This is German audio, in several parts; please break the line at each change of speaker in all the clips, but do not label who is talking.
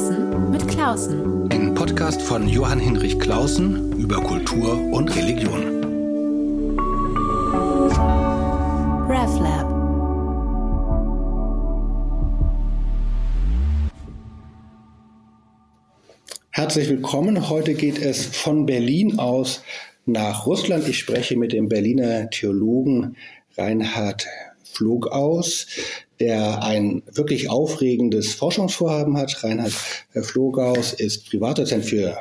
Klausen mit Klausen.
Ein Podcast von Johann Hinrich Klausen über Kultur und Religion.
RevLab.
Herzlich willkommen. Heute geht es von Berlin aus nach Russland. Ich spreche mit dem Berliner Theologen Reinhard Flogaus, der ein wirklich aufregendes Forschungsvorhaben hat. Reinhard Flogaus ist Privatdozent für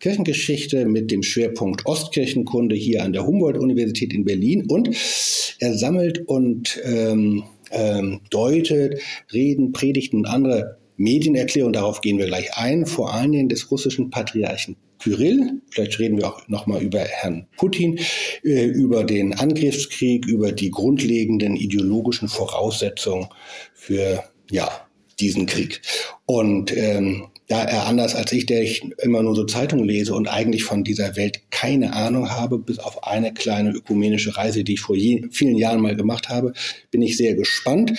Kirchengeschichte mit dem Schwerpunkt Ostkirchenkunde hier an der Humboldt-Universität in Berlin und er sammelt und ähm, ähm, deutet Reden, Predigten und andere Medienerklärungen, darauf gehen wir gleich ein, vor allen Dingen des russischen Patriarchen Kyrill. Vielleicht reden wir auch nochmal über Herrn Putin, äh, über den Angriffskrieg, über die grundlegenden ideologischen Voraussetzungen für ja, diesen Krieg. Und ähm, da er anders als ich, der ich immer nur so Zeitungen lese und eigentlich von dieser Welt keine Ahnung habe, bis auf eine kleine ökumenische Reise, die ich vor je, vielen Jahren mal gemacht habe, bin ich sehr gespannt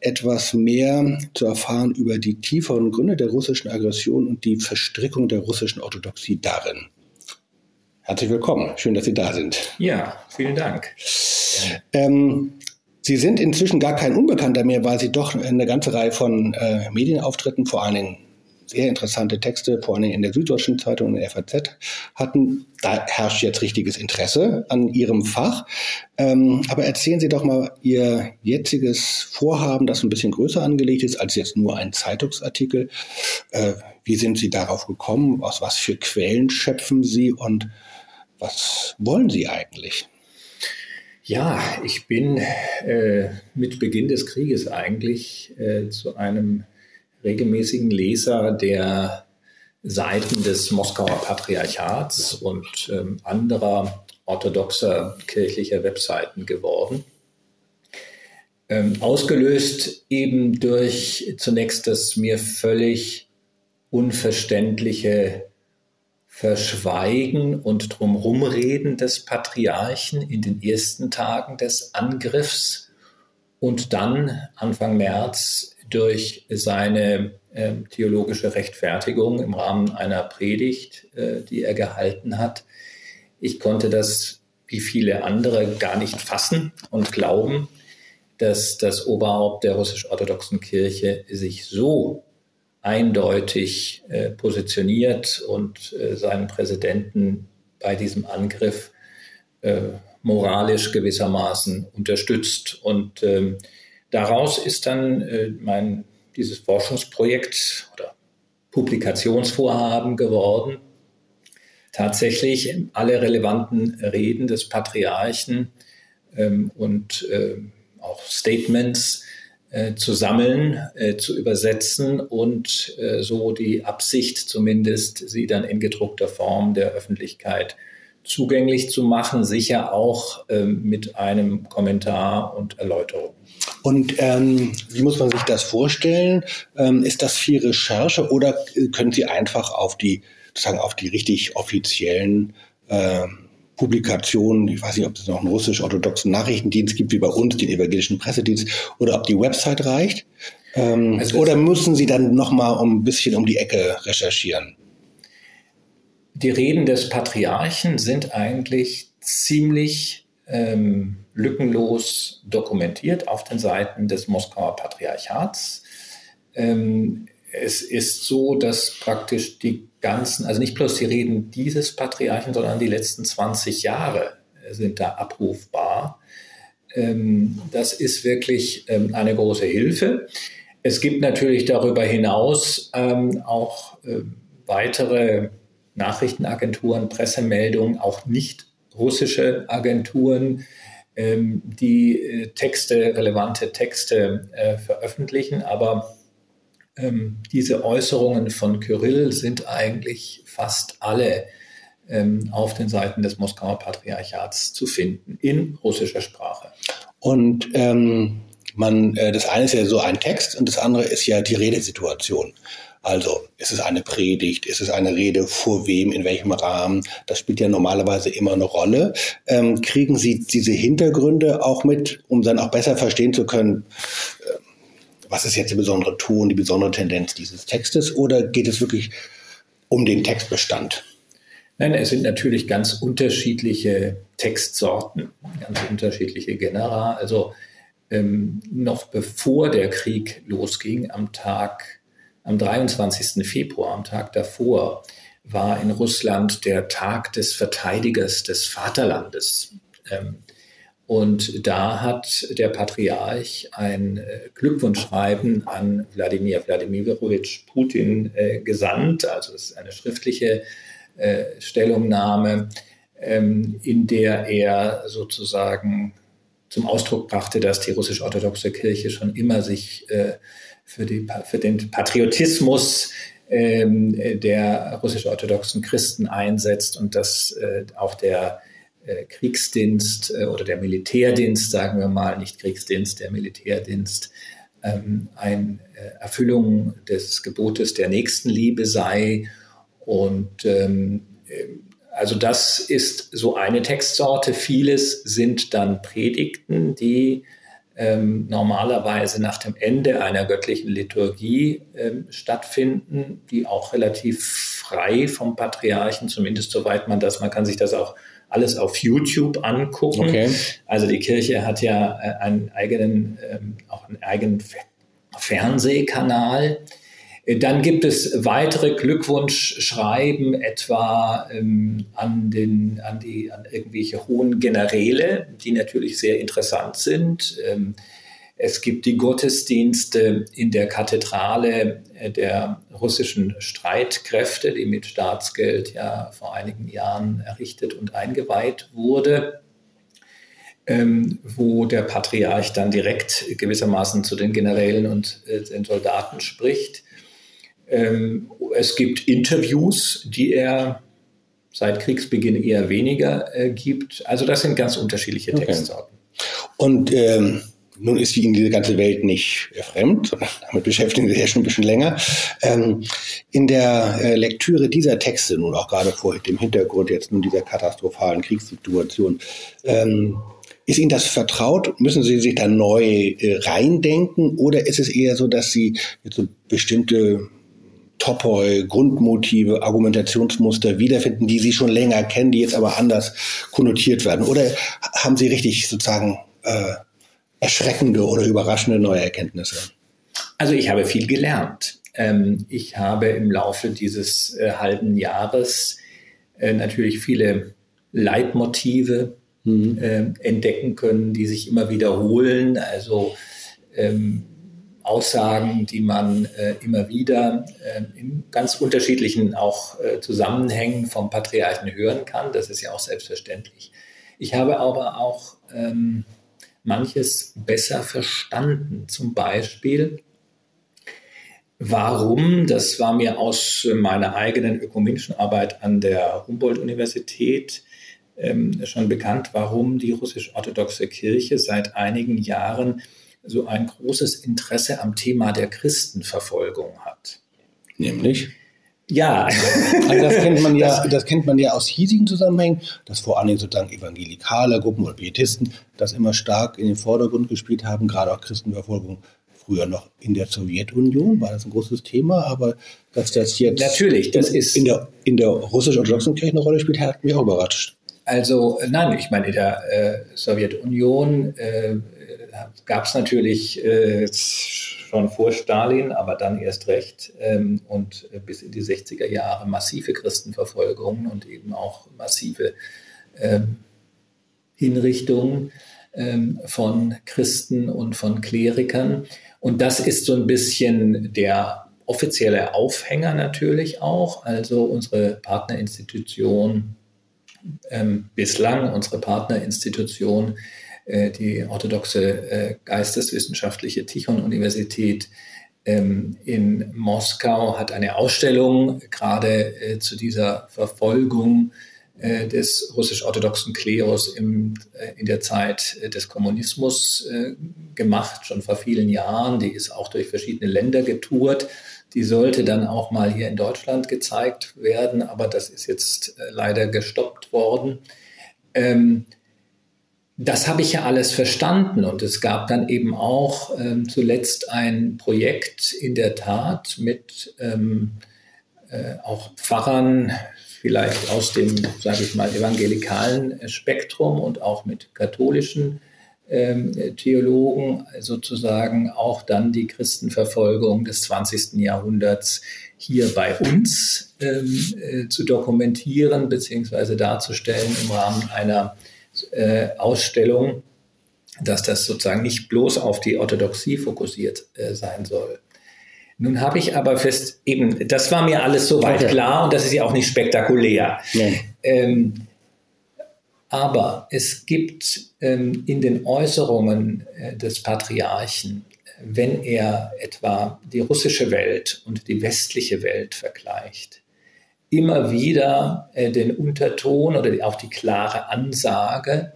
etwas mehr zu erfahren über die tieferen Gründe der russischen Aggression und die Verstrickung der russischen Orthodoxie darin. Herzlich willkommen. Schön, dass Sie da sind.
Ja, vielen Dank.
Ähm, Sie sind inzwischen gar kein Unbekannter mehr, weil Sie doch eine ganze Reihe von äh, Medienauftritten, vor allen Dingen sehr interessante Texte, vor allem in der Süddeutschen Zeitung und der FAZ hatten. Da herrscht jetzt richtiges Interesse an Ihrem Fach. Ähm, aber erzählen Sie doch mal Ihr jetziges Vorhaben, das ein bisschen größer angelegt ist als jetzt nur ein Zeitungsartikel. Äh, wie sind Sie darauf gekommen? Aus was für Quellen schöpfen Sie und was wollen Sie eigentlich?
Ja, ich bin äh, mit Beginn des Krieges eigentlich äh, zu einem regelmäßigen Leser der Seiten des Moskauer Patriarchats und ähm, anderer orthodoxer kirchlicher Webseiten geworden. Ähm, ausgelöst eben durch zunächst das mir völlig unverständliche Verschweigen und Drumrumreden des Patriarchen in den ersten Tagen des Angriffs und dann Anfang März durch seine äh, theologische Rechtfertigung im Rahmen einer Predigt, äh, die er gehalten hat. Ich konnte das wie viele andere gar nicht fassen und glauben, dass das Oberhaupt der russisch-orthodoxen Kirche sich so eindeutig äh, positioniert und äh, seinen Präsidenten bei diesem Angriff äh, moralisch gewissermaßen unterstützt. Und ähm, Daraus ist dann äh, mein, dieses Forschungsprojekt oder Publikationsvorhaben geworden. Tatsächlich alle relevanten Reden des Patriarchen ähm, und äh, auch Statements äh, zu sammeln, äh, zu übersetzen und äh, so die Absicht zumindest, sie dann in gedruckter Form der Öffentlichkeit zugänglich zu machen, sicher auch ähm, mit einem Kommentar und Erläuterung.
Und ähm, wie muss man sich das vorstellen? Ähm, ist das viel Recherche oder können Sie einfach auf die, sozusagen auf die richtig offiziellen äh, Publikationen, ich weiß nicht, ob es noch einen russisch-orthodoxen Nachrichtendienst gibt, wie bei uns, den evangelischen Pressedienst, oder ob die Website reicht? Ähm, also oder müssen Sie dann nochmal um ein bisschen um die Ecke recherchieren?
Die Reden des Patriarchen sind eigentlich ziemlich ähm, lückenlos dokumentiert auf den Seiten des Moskauer Patriarchats. Ähm, es ist so, dass praktisch die ganzen, also nicht bloß die Reden dieses Patriarchen, sondern die letzten 20 Jahre sind da abrufbar. Ähm, das ist wirklich ähm, eine große Hilfe. Es gibt natürlich darüber hinaus ähm, auch äh, weitere Nachrichtenagenturen, Pressemeldungen, auch nicht russische Agenturen, ähm, die äh, Texte, relevante Texte äh, veröffentlichen. Aber ähm, diese Äußerungen von Kyrill sind eigentlich fast alle ähm, auf den Seiten des Moskauer Patriarchats zu finden, in russischer Sprache.
Und ähm, man, äh, das eine ist ja so ein Text und das andere ist ja die Redesituation. Also ist es eine Predigt, ist es eine Rede vor wem, in welchem Rahmen? Das spielt ja normalerweise immer eine Rolle. Ähm, kriegen Sie diese Hintergründe auch mit, um dann auch besser verstehen zu können, äh, was ist jetzt der besondere Ton, die besondere Tendenz dieses Textes oder geht es wirklich um den Textbestand?
Nein, es sind natürlich ganz unterschiedliche Textsorten, ganz unterschiedliche Genera. Also ähm, noch bevor der Krieg losging, am Tag, am 23. Februar, am Tag davor, war in Russland der Tag des Verteidigers des Vaterlandes. Ähm, und da hat der Patriarch ein äh, Glückwunschschreiben an Wladimir Wladimirovich Putin äh, gesandt. Also es ist eine schriftliche äh, Stellungnahme, ähm, in der er sozusagen zum Ausdruck brachte, dass die russisch-orthodoxe Kirche schon immer sich für, die, für den Patriotismus ähm, der russisch-orthodoxen Christen einsetzt und dass auch der äh, Kriegsdienst äh, oder der Militärdienst, sagen wir mal, nicht Kriegsdienst, der Militärdienst, ähm, eine äh, Erfüllung des Gebotes der Nächstenliebe sei. Und ähm, also das ist so eine Textsorte. Vieles sind dann Predigten, die ähm, normalerweise nach dem Ende einer göttlichen Liturgie ähm, stattfinden, die auch relativ frei vom Patriarchen, zumindest soweit man das, man kann sich das auch alles auf YouTube angucken. Okay. Also die Kirche hat ja äh, einen eigenen, ähm, auch einen eigenen Fernsehkanal. Dann gibt es weitere Glückwunschschreiben, etwa ähm, an, den, an, die, an irgendwelche hohen Generäle, die natürlich sehr interessant sind. Ähm, es gibt die Gottesdienste in der Kathedrale äh, der russischen Streitkräfte, die mit Staatsgeld ja vor einigen Jahren errichtet und eingeweiht wurde, ähm, wo der Patriarch dann direkt gewissermaßen zu den Generälen und äh, den Soldaten spricht. Ähm, es gibt Interviews, die er seit Kriegsbeginn eher weniger äh, gibt. Also das sind ganz unterschiedliche okay. Textsorten.
Und ähm nun ist Ihnen diese ganze Welt nicht fremd, sondern damit beschäftigen Sie sich ja schon ein bisschen länger. Ähm, in der äh, Lektüre dieser Texte, nun auch gerade vor dem Hintergrund jetzt nun dieser katastrophalen Kriegssituation, ähm, ist Ihnen das vertraut? Müssen Sie sich da neu äh, reindenken? Oder ist es eher so, dass Sie jetzt so bestimmte Topoi, Grundmotive, Argumentationsmuster wiederfinden, die Sie schon länger kennen, die jetzt aber anders konnotiert werden? Oder haben Sie richtig sozusagen äh, erschreckende oder überraschende neue Erkenntnisse?
Also ich habe viel gelernt. Ähm, ich habe im Laufe dieses äh, halben Jahres äh, natürlich viele Leitmotive mhm. äh, entdecken können, die sich immer wiederholen. Also ähm, Aussagen, die man äh, immer wieder äh, in ganz unterschiedlichen auch äh, Zusammenhängen vom Patriarchen hören kann. Das ist ja auch selbstverständlich. Ich habe aber auch ähm, manches besser verstanden. Zum Beispiel, warum, das war mir aus meiner eigenen ökumenischen Arbeit an der Humboldt-Universität ähm, schon bekannt, warum die russisch-orthodoxe Kirche seit einigen Jahren so ein großes Interesse am Thema der Christenverfolgung hat.
Nämlich?
Ja.
Also das kennt man ja, das kennt man ja aus hiesigen Zusammenhängen, dass vor allen Dingen sozusagen evangelikale Gruppen oder Pietisten das immer stark in den Vordergrund gespielt haben, gerade auch Christenverfolgung früher noch in der Sowjetunion war das ein großes Thema, aber dass das jetzt
natürlich, das
in,
ist
in der in der russisch-orthodoxen Kirche eine Rolle spielt, hat mich auch überrascht.
Also nein, ich meine in der äh, Sowjetunion äh, gab es natürlich äh, schon vor Stalin, aber dann erst recht ähm, und äh, bis in die 60er Jahre massive Christenverfolgungen und eben auch massive ähm, Hinrichtungen ähm, von Christen und von Klerikern. Und das ist so ein bisschen der offizielle Aufhänger natürlich auch. Also unsere Partnerinstitution, ähm, bislang unsere Partnerinstitution äh, die orthodoxe äh, geisteswissenschaftliche Tichon-Universität ähm, in Moskau hat eine Ausstellung gerade äh, zu dieser Verfolgung des russisch-orthodoxen Klerus im, in der Zeit des Kommunismus gemacht, schon vor vielen Jahren. Die ist auch durch verschiedene Länder getourt. Die sollte dann auch mal hier in Deutschland gezeigt werden, aber das ist jetzt leider gestoppt worden. Ähm, das habe ich ja alles verstanden und es gab dann eben auch ähm, zuletzt ein Projekt in der Tat mit ähm, äh, auch Pfarrern, vielleicht aus dem, sage ich mal, evangelikalen Spektrum und auch mit katholischen ähm, Theologen sozusagen auch dann die Christenverfolgung des 20. Jahrhunderts hier bei uns ähm, äh, zu dokumentieren bzw. darzustellen im Rahmen einer äh, Ausstellung, dass das sozusagen nicht bloß auf die Orthodoxie fokussiert äh, sein soll. Nun habe ich aber fest, eben, das war mir alles soweit okay. klar und das ist ja auch nicht spektakulär. Ähm, aber es gibt ähm, in den Äußerungen äh, des Patriarchen, wenn er etwa die russische Welt und die westliche Welt vergleicht, immer wieder äh, den Unterton oder auch die klare Ansage,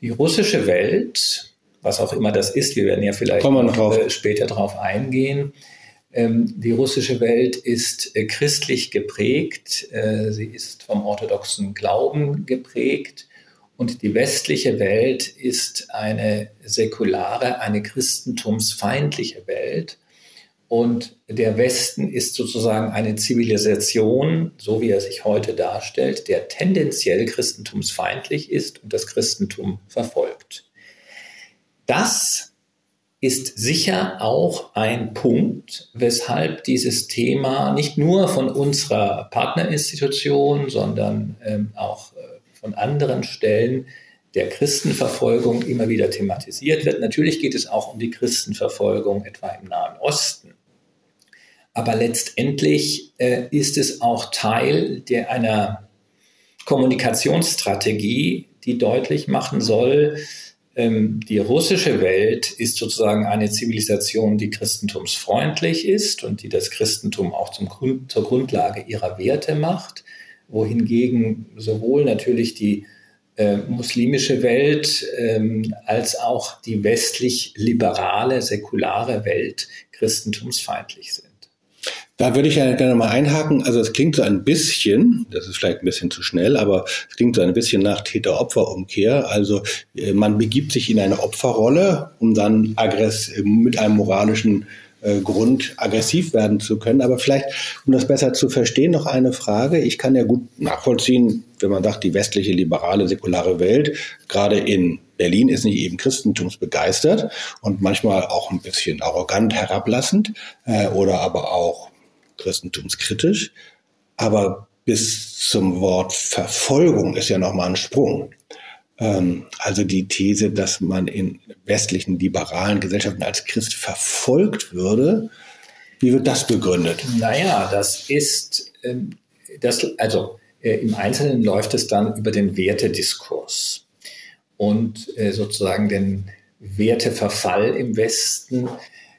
die russische Welt, was auch immer das ist, wir werden ja vielleicht noch, äh, später darauf eingehen, ähm, die russische Welt ist äh, christlich geprägt, äh, sie ist vom orthodoxen Glauben geprägt und die westliche Welt ist eine säkulare, eine christentumsfeindliche Welt. Und der Westen ist sozusagen eine Zivilisation, so wie er sich heute darstellt, der tendenziell christentumsfeindlich ist und das Christentum verfolgt. Das ist sicher auch ein Punkt, weshalb dieses Thema nicht nur von unserer Partnerinstitution, sondern ähm, auch äh, von anderen Stellen der Christenverfolgung immer wieder thematisiert wird. Natürlich geht es auch um die Christenverfolgung etwa im Nahen Osten. Aber letztendlich äh, ist es auch Teil der einer Kommunikationsstrategie, die deutlich machen soll, ähm, die russische Welt ist sozusagen eine Zivilisation, die christentumsfreundlich ist und die das Christentum auch zum Grund, zur Grundlage ihrer Werte macht, wohingegen sowohl natürlich die äh, muslimische Welt ähm, als auch die westlich-liberale, säkulare Welt christentumsfeindlich sind.
Da würde ich ja gerne mal einhaken. Also es klingt so ein bisschen, das ist vielleicht ein bisschen zu schnell, aber es klingt so ein bisschen nach Täter-Opfer-Umkehr. Also äh, man begibt sich in eine Opferrolle, um dann aggress mit einem moralischen äh, Grund aggressiv werden zu können. Aber vielleicht, um das besser zu verstehen, noch eine Frage. Ich kann ja gut nachvollziehen, wenn man sagt, die westliche, liberale, säkulare Welt, gerade in Berlin ist nicht eben christentumsbegeistert und manchmal auch ein bisschen arrogant herablassend äh, oder aber auch christentumskritisch. Aber bis zum Wort Verfolgung ist ja nochmal ein Sprung. Ähm, also die These, dass man in westlichen liberalen Gesellschaften als Christ verfolgt würde, wie wird das begründet?
Naja, das ist, ähm, das, also äh, im Einzelnen läuft es dann über den Wertediskurs und äh, sozusagen den Werteverfall im Westen,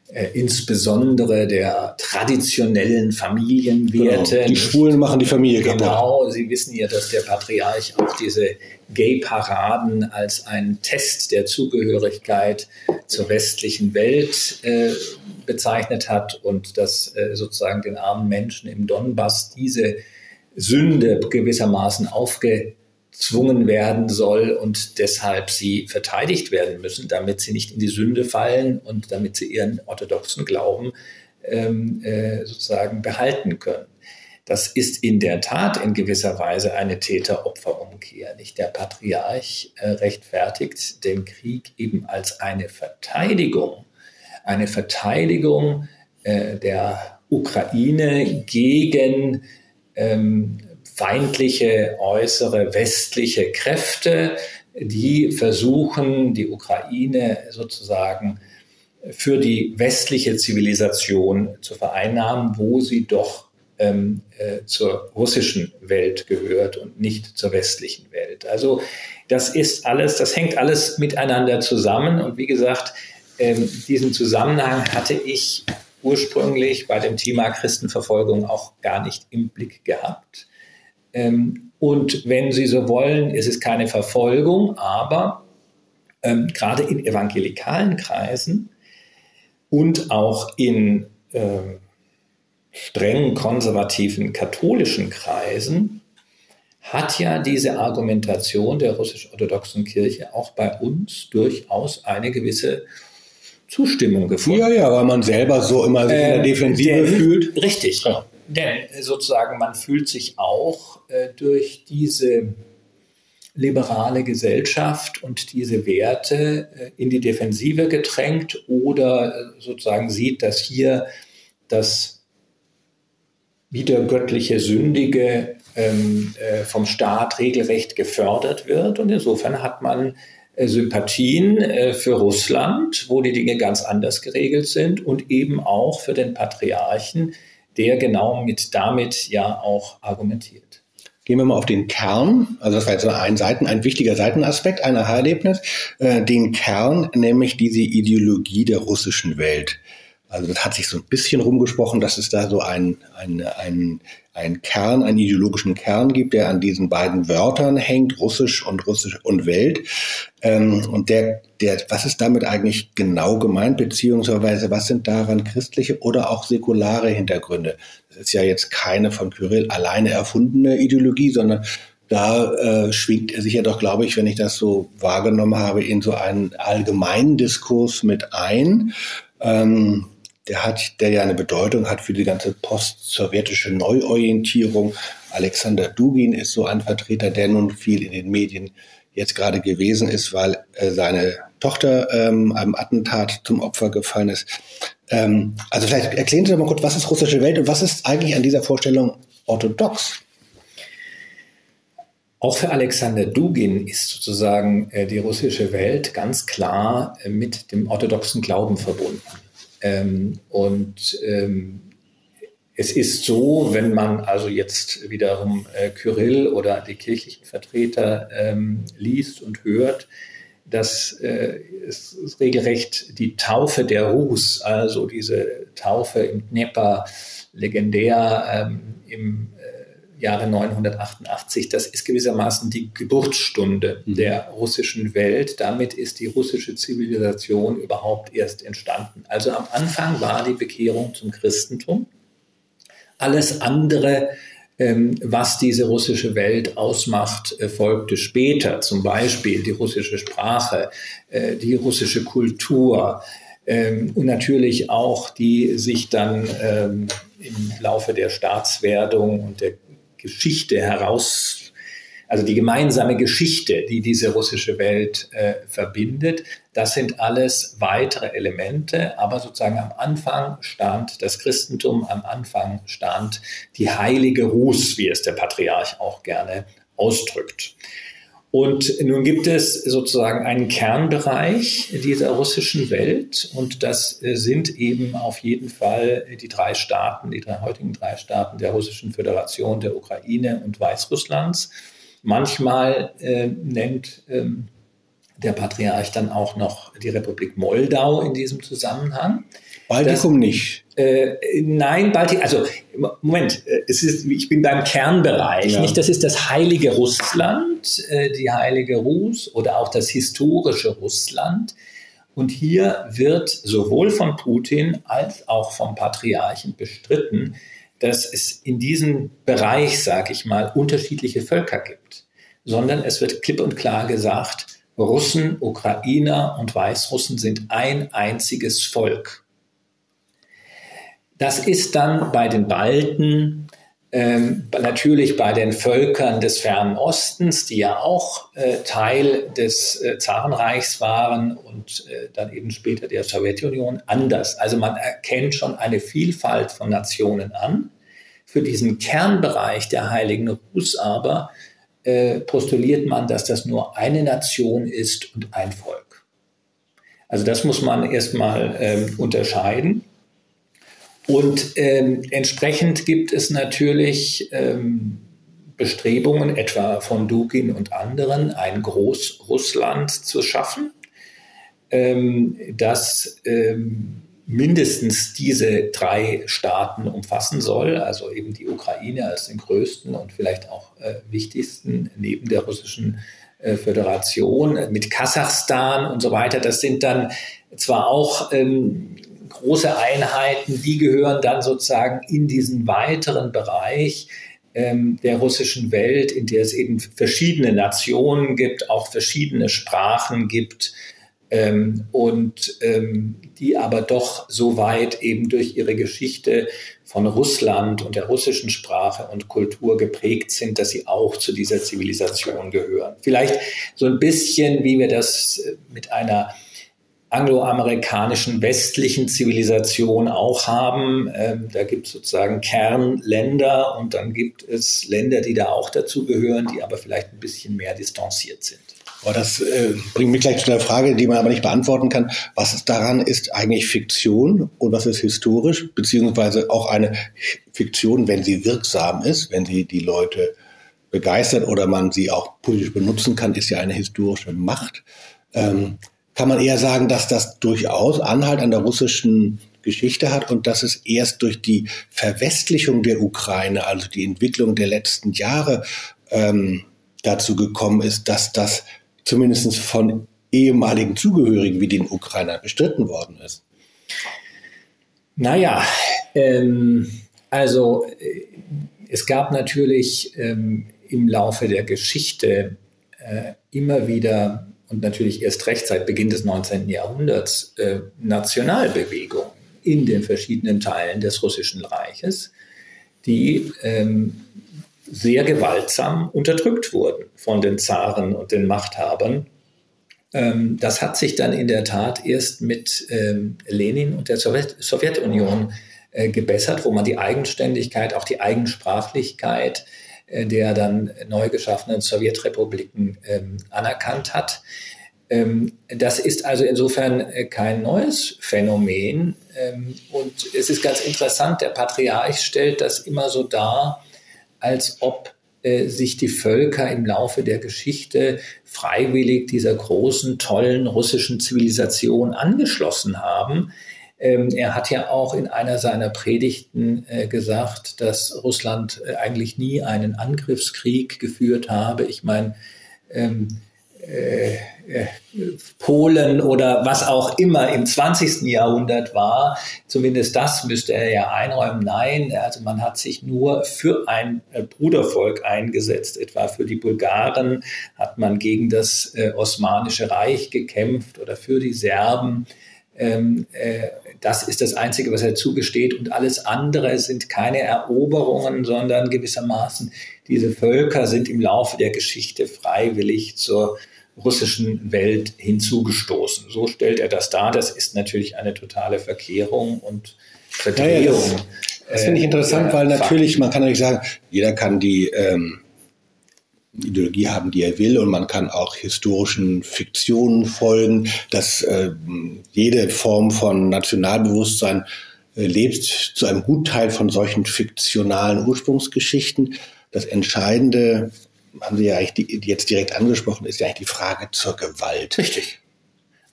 äh, insbesondere der traditionellen Familienwerte. Genau.
Die Schwulen machen die Familie
kaputt. Genau, Sie wissen ja, dass der Patriarch auch diese Gay-Paraden als einen Test der Zugehörigkeit zur westlichen Welt äh, bezeichnet hat und dass äh, sozusagen den armen Menschen im Donbass diese Sünde gewissermaßen aufge gezwungen werden soll und deshalb sie verteidigt werden müssen, damit sie nicht in die Sünde fallen und damit sie ihren orthodoxen Glauben ähm, äh, sozusagen behalten können. Das ist in der Tat in gewisser Weise eine Täter-Opfer-Umkehr. Nicht der Patriarch äh, rechtfertigt den Krieg eben als eine Verteidigung, eine Verteidigung äh, der Ukraine gegen ähm, feindliche äußere westliche Kräfte, die versuchen, die Ukraine sozusagen für die westliche Zivilisation zu vereinnahmen, wo sie doch ähm, äh, zur russischen Welt gehört und nicht zur westlichen Welt. Also das ist alles, das hängt alles miteinander zusammen. Und wie gesagt, ähm, diesen Zusammenhang hatte ich ursprünglich bei dem Thema Christenverfolgung auch gar nicht im Blick gehabt. Ähm, und wenn Sie so wollen, ist es keine Verfolgung, aber ähm, gerade in evangelikalen Kreisen und auch in ähm, streng konservativen katholischen Kreisen hat ja diese Argumentation der russisch-orthodoxen Kirche auch bei uns durchaus eine gewisse Zustimmung gefunden.
Ja, ja, weil man selber so immer sich in der
Ähm,
Defensive
denn-
fühlt.
Richtig.
Ja.
Denn äh, sozusagen man fühlt sich auch äh, durch diese liberale Gesellschaft und diese Werte äh, in die Defensive gedrängt oder äh, sozusagen sieht, dass hier das wiedergöttliche Sündige ähm, äh, vom Staat regelrecht gefördert wird. Und insofern hat man äh, Sympathien für Russland, wo die Dinge ganz anders geregelt sind und eben auch für den Patriarchen, der genau mit damit ja auch argumentiert.
Gehen wir mal auf den Kern, also das war jetzt ein Seiten, ein wichtiger Seitenaspekt einer Erlebnis, äh, den Kern, nämlich diese Ideologie der russischen Welt. Also das hat sich so ein bisschen rumgesprochen, dass es da so ein, ein, ein, ein Kern, einen ideologischen Kern gibt, der an diesen beiden Wörtern hängt, Russisch und Russisch und Welt. Ähm, und der, der, was ist damit eigentlich genau gemeint, beziehungsweise was sind daran christliche oder auch säkulare Hintergründe? Das ist ja jetzt keine von Kyrill alleine erfundene Ideologie, sondern da äh, schwingt er sich ja doch, glaube ich, wenn ich das so wahrgenommen habe, in so einen allgemeinen Diskurs mit ein. Ähm, der hat, der ja eine Bedeutung hat für die ganze post-sowjetische Neuorientierung. Alexander Dugin ist so ein Vertreter, der nun viel in den Medien jetzt gerade gewesen ist, weil äh, seine Tochter ähm, einem Attentat zum Opfer gefallen ist. Ähm, also vielleicht erklären Sie doch mal kurz, was ist russische Welt und was ist eigentlich an dieser Vorstellung orthodox?
Auch für Alexander Dugin ist sozusagen äh, die russische Welt ganz klar äh, mit dem orthodoxen Glauben verbunden. Ähm, und ähm, es ist so, wenn man also jetzt wiederum äh, Kyrill oder die kirchlichen Vertreter ähm, liest und hört, dass äh, es regelrecht die Taufe der Rus, also diese Taufe im Dnepr, legendär ähm, im Jahre 988, das ist gewissermaßen die Geburtsstunde
Mhm.
der russischen Welt. Damit ist die russische Zivilisation überhaupt erst entstanden. Also am Anfang war die Bekehrung zum Christentum. Alles andere, ähm, was diese russische Welt ausmacht, äh, folgte später. Zum Beispiel die russische Sprache, äh, die russische Kultur ähm, und natürlich auch die sich dann ähm, im Laufe der Staatswerdung und der Geschichte heraus also die gemeinsame Geschichte, die diese russische Welt äh, verbindet, das sind alles weitere Elemente. Aber sozusagen am Anfang stand das Christentum, am Anfang stand die heilige Rus, wie es der Patriarch auch gerne ausdrückt. Und nun gibt es sozusagen einen Kernbereich dieser russischen Welt und das äh, sind eben auf jeden Fall die drei Staaten, die drei heutigen drei Staaten der Russischen Föderation, der Ukraine und Weißrusslands. Manchmal äh, nennt ähm, der Patriarch dann auch noch die Republik Moldau in diesem Zusammenhang.
Baltikum nicht.
Äh, nein, Baltikum, also Moment, äh, es ist, ich bin beim Kernbereich,
Ja.
nicht? Das ist das heilige Russland, äh, die heilige Rus oder auch das historische Russland. Und hier wird sowohl von Putin als auch vom Patriarchen bestritten, dass es in diesem Bereich, sage ich mal, unterschiedliche Völker gibt, sondern es wird klipp und klar gesagt, Russen, Ukrainer und Weißrussen sind ein einziges Volk. Das ist dann bei den Balten, ähm, natürlich bei den Völkern des Fernen Ostens, die ja auch äh, Teil des äh, Zarenreichs waren und äh, dann eben später der Sowjetunion, anders. Also man erkennt schon eine Vielfalt von Nationen an. Für diesen Kernbereich der Heiligen Rus aber äh, postuliert man, dass das nur eine Nation ist und ein Volk. Also das muss man erstmal ähm, unterscheiden. Und ähm, entsprechend gibt es natürlich ähm, Bestrebungen, etwa von Dugin und anderen, ein Großrussland zu schaffen, ähm, das ähm, mindestens diese drei Staaten umfassen soll, also eben die Ukraine als den größten und vielleicht auch äh, wichtigsten neben der russischen äh, Föderation mit Kasachstan und so weiter. Das sind dann zwar auch ähm, große Einheiten, die gehören dann sozusagen in diesen weiteren Bereich ähm, der russischen Welt, in der es eben verschiedene Nationen gibt, auch verschiedene Sprachen gibt ähm, und ähm, die aber doch so weit eben durch ihre Geschichte von Russland und der russischen Sprache und Kultur geprägt sind, dass sie auch zu dieser Zivilisation gehören. Vielleicht so ein bisschen, wie wir das äh, mit einer angloamerikanischen westlichen Zivilisation auch haben. Ähm, da gibt es sozusagen Kernländer und dann gibt es Länder, die da auch dazugehören, die aber vielleicht ein bisschen mehr distanziert sind.
Aber das äh, bringt mich gleich zu der Frage, die man aber nicht beantworten kann. Was ist daran ist eigentlich Fiktion und was ist historisch, beziehungsweise auch eine Fiktion, wenn sie wirksam ist, wenn sie die Leute begeistert oder man sie auch politisch benutzen kann, ist ja eine historische Macht. Ähm, kann man eher sagen, dass das durchaus Anhalt an der russischen Geschichte hat und dass es erst durch die Verwestlichung der Ukraine, also die Entwicklung der letzten Jahre, ähm, dazu gekommen ist, dass das zumindest von ehemaligen Zugehörigen wie den Ukrainern bestritten worden ist.
Naja, ähm, also äh, es gab natürlich ähm, im Laufe der Geschichte äh, immer wieder und natürlich erst recht seit Beginn des 19. Jahrhunderts äh, Nationalbewegungen in den verschiedenen Teilen des Russischen Reiches, die ähm, sehr gewaltsam unterdrückt wurden von den Zaren und den Machthabern. Ähm, das hat sich dann in der Tat erst mit ähm, Lenin und der Sowjet Sowjetunion äh, gebessert, wo man die Eigenständigkeit, auch die Eigensprachlichkeit der dann neu geschaffenen Sowjetrepubliken ähm, anerkannt hat. Ähm, das ist also insofern äh, kein neues Phänomen. Ähm, und es ist ganz interessant, der Patriarch stellt das immer so dar, als ob äh, sich die Völker im Laufe der Geschichte freiwillig dieser großen, tollen russischen Zivilisation angeschlossen haben. Ähm, er hat ja auch in einer seiner Predigten äh, gesagt, dass Russland äh, eigentlich nie einen Angriffskrieg geführt habe. Ich meine, ähm, äh, äh, Polen oder was auch immer im 20. Jahrhundert war, zumindest das müsste er ja einräumen. Nein, also man hat sich nur für ein äh, Brudervolk eingesetzt, etwa für die Bulgaren hat man gegen das äh, Osmanische Reich gekämpft oder für die Serben. Ähm, äh, das ist das Einzige, was er zugesteht. Und alles andere sind keine Eroberungen, sondern gewissermaßen diese Völker sind im Laufe der Geschichte freiwillig zur russischen Welt hinzugestoßen. So stellt er das dar. Das ist natürlich eine totale Verkehrung und Verdrehung. Ja, ja,
das, das finde ich äh, interessant, äh, weil natürlich, man kann natürlich sagen, jeder kann die ähm, Ideologie haben, die er will, und man kann auch historischen Fiktionen folgen, dass äh, jede Form von Nationalbewusstsein äh, lebt zu einem Gutteil von solchen fiktionalen Ursprungsgeschichten. Das Entscheidende, haben Sie ja jetzt direkt angesprochen, ist ja eigentlich die Frage zur Gewalt.
Richtig.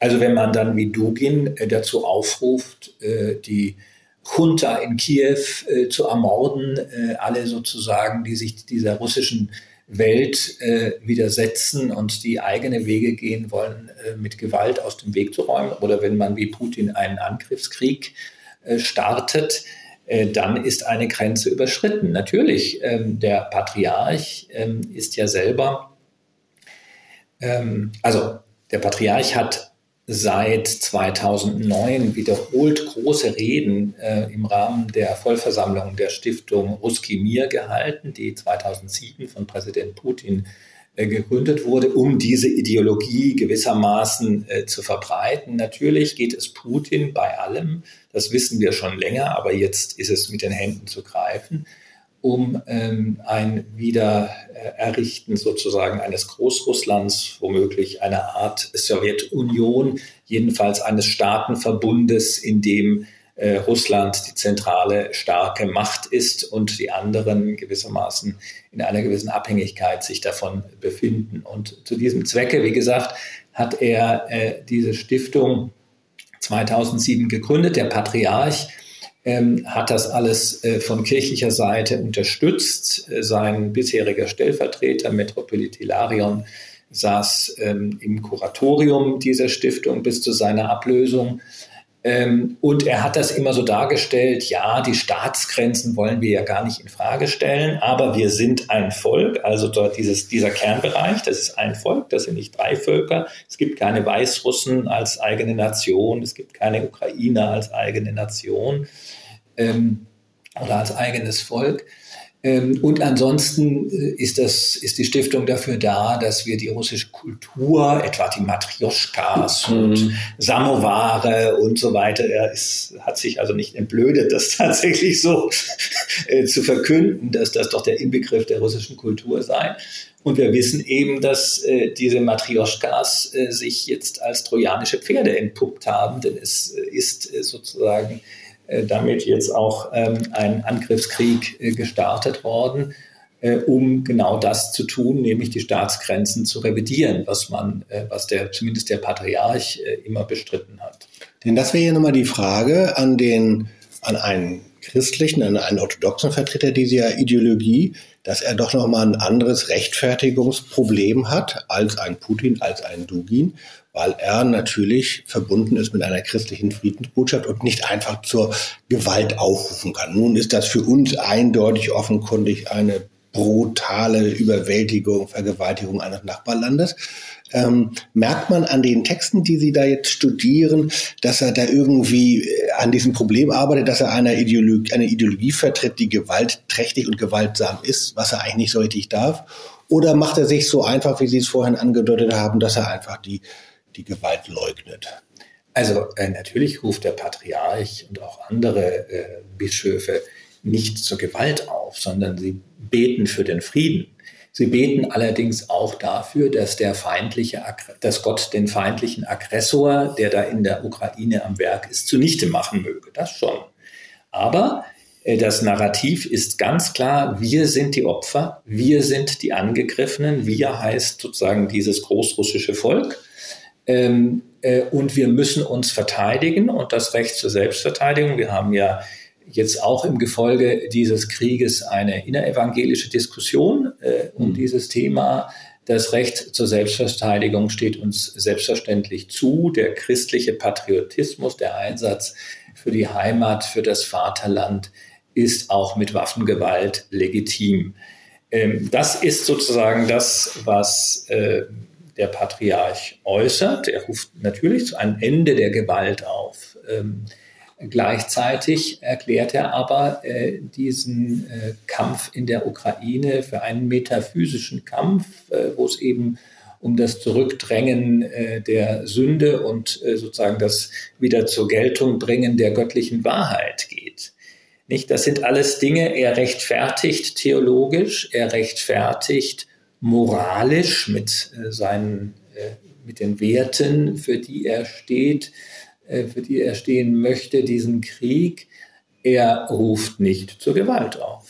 Also wenn man dann wie Dugin äh, dazu aufruft, äh, die Junta in Kiew zu ermorden, alle sozusagen, die sich dieser russischen Welt äh, widersetzen und die eigene Wege gehen wollen, äh, mit Gewalt aus dem Weg zu räumen. Oder wenn man wie Putin einen Angriffskrieg äh, startet, äh, dann ist eine Grenze überschritten. Natürlich, ähm, der Patriarch ähm, ist ja selber, ähm, also der Patriarch hat seit 2009 wiederholt große Reden äh, im Rahmen der Vollversammlung der Stiftung Ruski Mir gehalten, die 2007 von Präsident Putin äh, gegründet wurde, um diese Ideologie gewissermaßen äh, zu verbreiten. Natürlich geht es Putin bei allem, das wissen wir schon länger, aber jetzt ist es mit den Händen zu greifen um ähm, ein Wiedererrichten sozusagen eines Großrusslands, womöglich eine Art Sowjetunion, jedenfalls eines Staatenverbundes, in dem äh, Russland die zentrale starke Macht ist und die anderen gewissermaßen in einer gewissen Abhängigkeit sich davon befinden. Und zu diesem Zwecke, wie gesagt, hat er äh, diese Stiftung 2007 gegründet. Der Patriarch ähm, hat das alles äh, von kirchlicher Seite unterstützt. Äh, sein bisheriger Stellvertreter, Metropolit Hilarion, saß ähm, im Kuratorium dieser Stiftung bis zu seiner Ablösung. Ähm, und er hat das immer so dargestellt, ja, die Staatsgrenzen wollen wir ja gar nicht in Frage stellen, aber wir sind ein Volk, also dort dieses, dieser Kernbereich, das ist ein Volk, das sind nicht drei Völker. Es gibt keine Weißrussen als eigene Nation, es gibt keine Ukrainer als eigene Nation ähm, oder als eigenes Volk. Ähm, und ansonsten äh, ist, das, ist die Stiftung dafür da, dass wir die russische Kultur, etwa die Matrioschkas mhm. und Samoware und so weiter, er ist, hat sich also nicht entblödet, das tatsächlich so äh, zu verkünden, dass das doch der Inbegriff der russischen Kultur sei. Und wir wissen eben, dass äh, diese Matrioschkas äh, sich jetzt als trojanische Pferde entpuppt haben, denn es äh, ist äh, sozusagen damit jetzt auch ähm, ein Angriffskrieg äh, gestartet worden, äh, um genau das zu tun, nämlich die Staatsgrenzen zu revidieren, was man, was der zumindest der Patriarch immer bestritten hat.
Denn das wäre ja nochmal die Frage an den, an einen christlichen, an einen orthodoxen Vertreter dieser Ideologie, dass er doch nochmal ein anderes Rechtfertigungsproblem hat als ein Putin, als ein Dugin weil er natürlich verbunden ist mit einer christlichen Friedensbotschaft und nicht einfach zur Gewalt aufrufen kann. Nun ist das für uns eindeutig offenkundig eine brutale Überwältigung, Vergewaltigung eines Nachbarlandes. Ähm, merkt man an den Texten, die Sie da jetzt studieren, dass er da irgendwie äh, an diesem Problem arbeitet, dass er eine Ideologie, eine Ideologie vertritt, die gewaltträchtig und gewaltsam ist, was er eigentlich nicht so richtig darf? Oder macht er sich so einfach, wie Sie es vorhin angedeutet haben, dass er einfach die die Gewalt leugnet.
Also äh, natürlich ruft der Patriarch und auch andere äh, Bischöfe nicht zur Gewalt auf, sondern sie beten für den Frieden. Sie beten allerdings auch dafür, dass der feindliche, dass Gott den feindlichen Aggressor, der da in der Ukraine am Werk ist, zunichte machen möge. Das schon. Aber äh, das Narrativ ist ganz klar, wir sind die Opfer, wir sind die Angegriffenen, wir heißt sozusagen dieses großrussische Volk. Ähm, äh, und wir müssen uns verteidigen und das Recht zur Selbstverteidigung. Wir haben ja jetzt auch im Gefolge dieses Krieges eine innerevangelische Diskussion äh, um mhm. dieses Thema. Das Recht zur Selbstverteidigung steht uns selbstverständlich zu. Der christliche Patriotismus, der Einsatz für die Heimat, für das Vaterland ist auch mit Waffengewalt legitim. Ähm, das ist sozusagen das, was äh, der Patriarch äußert. Er ruft natürlich zu einem Ende der Gewalt auf. Ähm, gleichzeitig erklärt er aber äh, diesen äh, Kampf in der Ukraine für einen metaphysischen Kampf, äh, wo es eben um das Zurückdrängen äh, der Sünde und äh, sozusagen das wieder zur Geltung bringen der göttlichen Wahrheit geht. Nicht? Das sind alles Dinge, er rechtfertigt theologisch, er rechtfertigt moralisch mit äh, seinen, mit den Werten, für die er steht, für die er stehen möchte, diesen Krieg. Er ruft nicht zur Gewalt auf.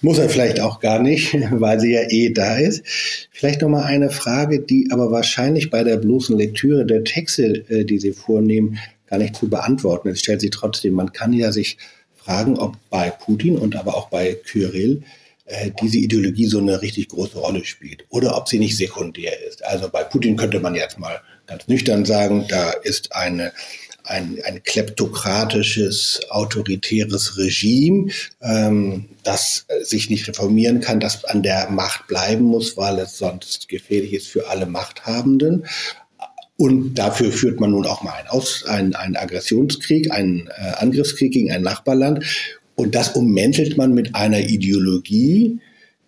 Muss er vielleicht auch gar nicht, weil sie ja eh da ist. Vielleicht noch mal eine Frage, die aber wahrscheinlich bei der bloßen Lektüre der Texte, die Sie vornehmen, gar nicht zu beantworten ist. Stellt sie trotzdem. Man kann ja sich fragen, ob bei Putin und aber auch bei Kyrill äh, diese Ideologie so eine richtig große Rolle spielt oder ob sie nicht sekundär ist. Also bei Putin könnte man jetzt mal ganz nüchtern sagen, da ist eine ein, ein kleptokratisches, autoritäres Regime, ähm, das sich nicht reformieren kann, das an der Macht bleiben muss, weil es sonst gefährlich ist für alle Machthabenden. Und dafür führt man nun auch mal einen, Aus, einen, einen Aggressionskrieg, einen äh, Angriffskrieg gegen ein Nachbarland. Und das ummäntelt man mit einer Ideologie.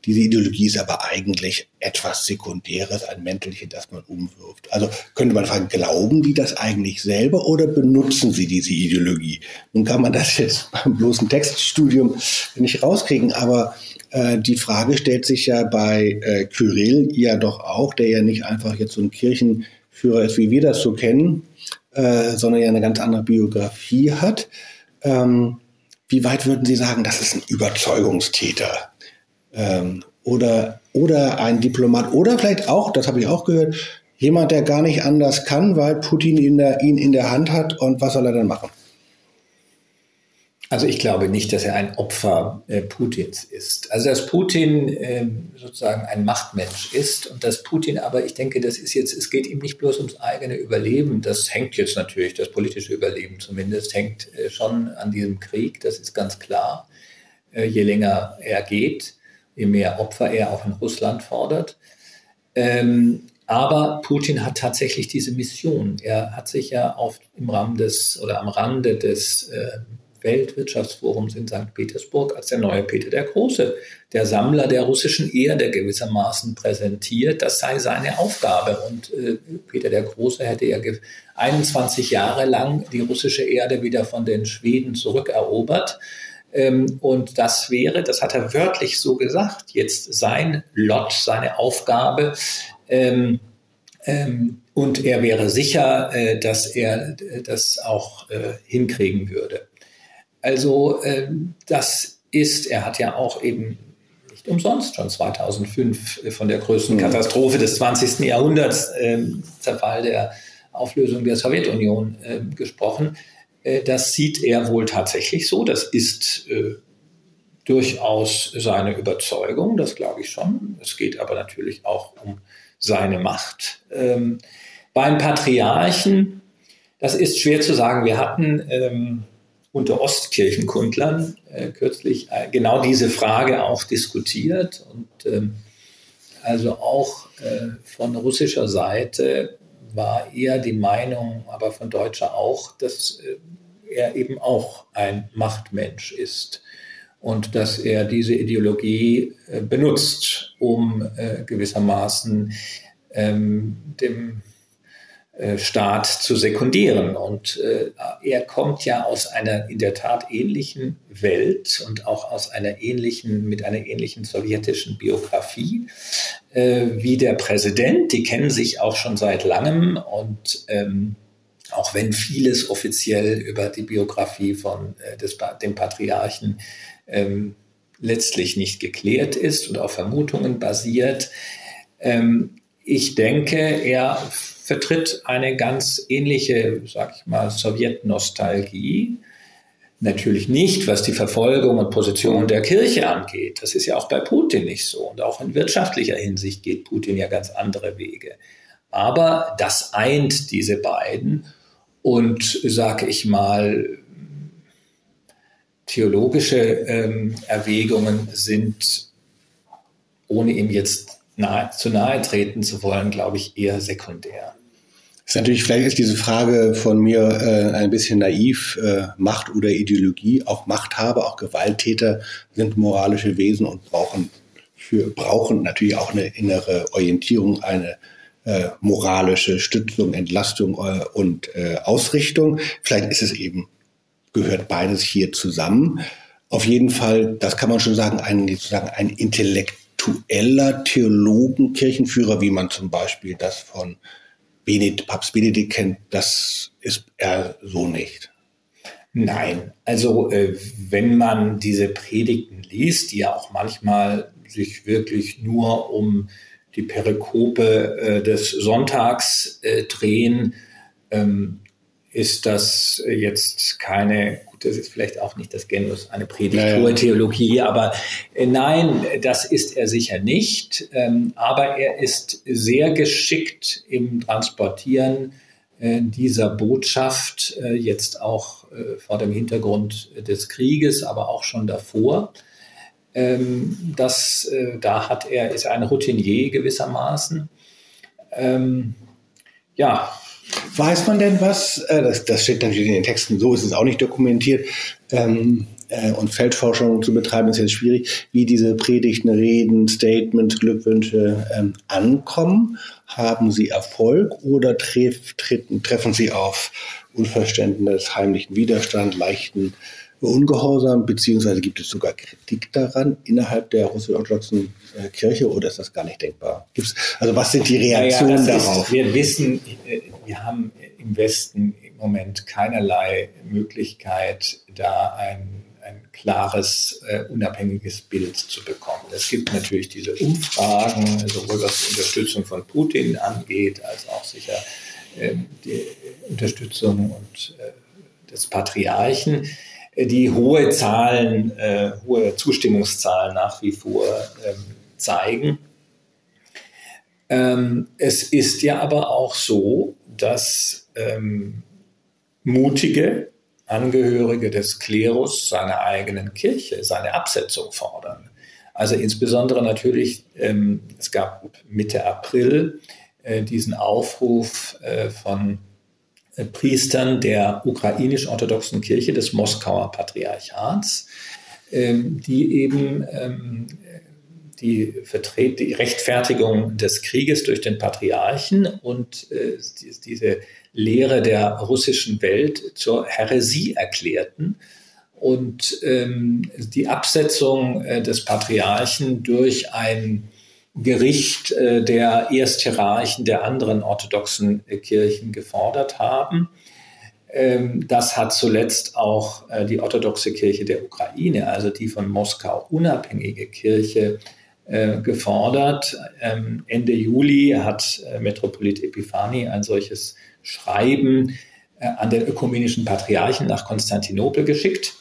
Diese Ideologie ist aber eigentlich etwas Sekundäres, ein Mäntelchen, das man umwirft. Also könnte man fragen, glauben die das eigentlich selber oder benutzen sie diese Ideologie? Nun kann man das jetzt beim bloßen Textstudium nicht rauskriegen, aber äh, die Frage stellt sich ja bei äh, Kyrill ja doch auch, der ja nicht einfach jetzt so ein Kirchenführer ist, wie wir das so kennen, äh, sondern ja eine ganz andere Biografie hat. Ähm, wie weit würden Sie sagen, das ist ein Überzeugungstäter? Ähm, oder, oder ein Diplomat oder vielleicht auch, das habe ich auch gehört, jemand, der gar nicht anders kann, weil Putin ihn, der, ihn in der Hand hat und was soll er dann machen?
Also ich glaube nicht, dass er ein Opfer äh, Putins ist. Also dass Putin äh, sozusagen ein Machtmensch ist und dass Putin aber, ich denke, das ist jetzt, es geht ihm nicht bloß ums eigene Überleben, das hängt jetzt natürlich, das politische Überleben zumindest, hängt äh, schon an diesem Krieg, das ist ganz klar. Äh, je länger er geht, je mehr Opfer er auch in Russland fordert. Ähm, aber Putin hat tatsächlich diese Mission. Er hat sich ja auf, im Rahmen des oder am Rande des äh, Weltwirtschaftsforums in St. Petersburg als der neue Peter der Große, der Sammler der russischen Erde gewissermaßen präsentiert. Das sei seine Aufgabe. Und äh, Peter der Große hätte ja 21 Jahre lang die russische Erde wieder von den Schweden zurückerobert. Ähm, und das wäre, das hat er wörtlich so gesagt, jetzt sein Lot, seine Aufgabe. Ähm, ähm, und er wäre sicher, äh, dass er äh, das auch äh, hinkriegen würde. Also das ist, er hat ja auch eben nicht umsonst schon 2005 äh, von der größten mhm. Katastrophe des 20. Jahrhunderts, Zerfall der Auflösung der Sowjetunion, gesprochen. Äh, das sieht er wohl tatsächlich so. Das ist äh, durchaus seine Überzeugung, das glaube ich schon. Es geht aber natürlich auch um seine Macht. Ähm, beim Patriarchen, das ist schwer zu sagen. Wir hatten ähm, unter Ostkirchenkundlern äh, kürzlich äh, genau diese Frage auch diskutiert. Und ähm, also auch äh, von russischer Seite war eher die Meinung, aber von deutscher auch, dass äh, er eben auch ein Machtmensch ist und dass er diese Ideologie äh, benutzt, um äh, gewissermaßen ähm, dem Staat zu sekundieren. Und äh, er kommt ja aus einer in der Tat ähnlichen Welt und auch aus einer ähnlichen, mit einer ähnlichen sowjetischen Biografie äh, wie der Präsident. Die kennen sich auch schon seit langem und ähm, auch wenn vieles offiziell über die Biografie von äh, des, dem Patriarchen ähm, letztlich nicht geklärt ist und auf Vermutungen basiert. Ähm, ich denke, er vertritt eine ganz ähnliche, sag ich mal, Sowjetnostalgie. Natürlich nicht, was die Verfolgung und Position der Kirche angeht. Das ist ja auch bei Putin nicht so. Und auch in wirtschaftlicher Hinsicht geht Putin ja ganz andere Wege. Aber das eint diese beiden. Und sage ich mal, theologische ähm, Erwägungen sind, ohne ihm jetzt nahe, zu nahe treten zu wollen, glaube ich, eher sekundär
ist natürlich, vielleicht ist diese Frage von mir äh, ein bisschen naiv. Äh, Macht oder Ideologie, auch Machthaber, auch Gewalttäter sind moralische Wesen und brauchen für, brauchen natürlich auch eine innere Orientierung, eine äh, moralische Stützung, Entlastung äh, und äh, Ausrichtung. Vielleicht ist es eben, gehört beides hier zusammen. Auf jeden Fall, das kann man schon sagen, ein, sozusagen ein intellektueller Theologen, Kirchenführer, wie man zum Beispiel das von Benedikt, Papst Benedikt kennt, das ist er so nicht.
Nein, also äh, wenn man diese Predigten liest, die ja auch manchmal sich wirklich nur um die Perikope äh, des Sonntags äh, drehen, ähm, ist das jetzt keine, gut, das ist vielleicht auch nicht das Genus, eine Predigt naja. Theologie, aber äh, nein, das ist er sicher nicht. Ähm, aber er ist sehr geschickt im Transportieren äh, dieser Botschaft, äh, jetzt auch vor dem Hintergrund des Krieges, aber auch schon davor. Ähm, das, da hat er, ist er ein Routinier gewissermaßen. Ähm, ja,
Weiß man denn was? Äh, das, das, steht natürlich in den Texten, so ist es auch nicht dokumentiert. Ähm, äh, und Feldforschung zu betreiben ist jetzt schwierig, wie diese Predigten, Reden, Statements, Glückwünsche ähm, ankommen. Haben sie Erfolg oder treff, treten, treffen sie auf Unverständnis, heimlichen Widerstand, leichten Ungehorsam, beziehungsweise gibt es sogar Kritik daran innerhalb der russisch-orthodoxen äh, Kirche oder ist das gar nicht denkbar? Gibt's, also was sind die Reaktionen ja, ja, darauf?
Ist, wir wissen, äh, wir haben im Westen im Moment keinerlei Möglichkeit, da ein, ein klares, äh, unabhängiges Bild zu bekommen. Es gibt natürlich diese Umfragen, sowohl was die Unterstützung von Putin angeht, als auch sicher äh, die Unterstützung und, äh, des Patriarchen. die hohe Zahlen, äh, hohe Zustimmungszahlen nach wie vor ähm, zeigen. Ähm, es ist ja aber auch so, dass ähm, mutige Angehörige des Klerus seiner eigenen Kirche seine Absetzung fordern. Also insbesondere natürlich, ähm, es gab Mitte April äh, diesen Aufruf äh, von äh, Priestern der ukrainisch-orthodoxen Kirche des Moskauer Patriarchats, ähm, die eben ähm, die, Vertret die Rechtfertigung des Krieges durch den Patriarchen und äh, diese Lehre der russischen Welt zur Häresie erklärten und ähm, die Absetzung äh, des Patriarchen durch ein Gericht äh, der Ersthierarchen der anderen orthodoxen äh, Kirchen gefordert haben. Ähm, das hat zuletzt auch äh, die orthodoxe Kirche der Ukraine, also die von Moskau unabhängige Kirche, äh, gefordert. Ähm, Ende Juli hat äh, Metropolit Epiphani ein solches Schreiben an den ökumenischen Patriarchen nach Konstantinopel geschickt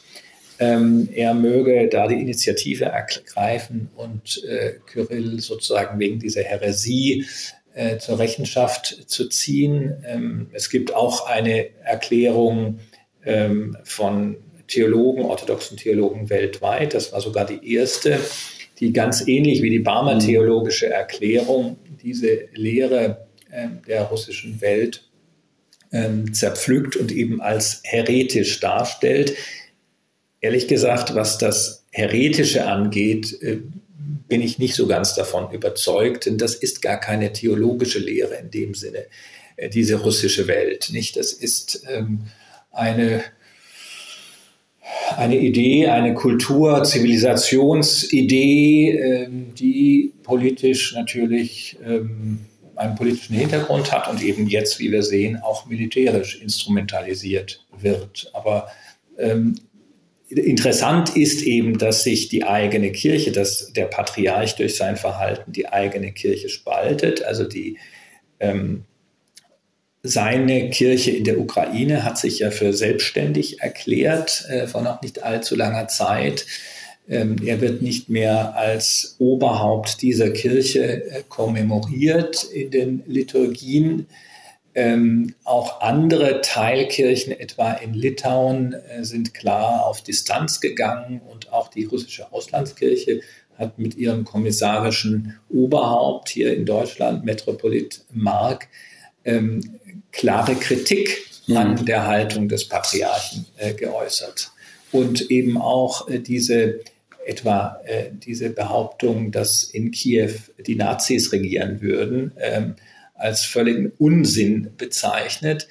ähm, er möge da die Initiative ergreifen und äh, Kyrill sozusagen wegen dieser Häresie äh, zur Rechenschaft zu ziehen. Ähm, es gibt auch eine Erklärung ähm, von Theologen, orthodoxen Theologen weltweit. Das war sogar die erste, die ganz ähnlich wie die Barmer mhm. theologische Erklärung diese Lehre äh, der russischen Welt ähm, zerpflückt und eben als heretisch darstellt. Ehrlich gesagt, was das Heretische angeht, äh, bin ich nicht so ganz davon überzeugt, denn das ist gar keine theologische Lehre in dem Sinne, äh, diese russische Welt. Nicht? Das ist ähm, eine, eine Idee, eine Kultur, Zivilisationsidee, ähm, die politisch natürlich ähm, einen politischen Hintergrund hat und eben jetzt, wie wir sehen, auch militärisch instrumentalisiert wird. Aber ähm, Interessant ist eben, dass sich die eigene Kirche, dass der Patriarch durch sein Verhalten die eigene Kirche spaltet. Also die, ähm, seine Kirche in der Ukraine hat sich ja für selbstständig erklärt äh, vor noch nicht allzu langer Zeit. Ähm, er wird nicht mehr als Oberhaupt dieser Kirche äh, kommemoriert in den Liturgien. Ähm, auch andere Teilkirchen, etwa in Litauen, äh, sind klar auf Distanz gegangen und auch die russische Auslandskirche hat mit ihrem kommissarischen Oberhaupt hier in Deutschland, Metropolit Mark, ähm, klare Kritik mhm. an der Haltung des Patriarchen äh, geäußert. Und eben auch äh, diese etwa äh, diese Behauptung, dass in Kiew die Nazis regieren würden, ähm, als völligen Unsinn bezeichnet.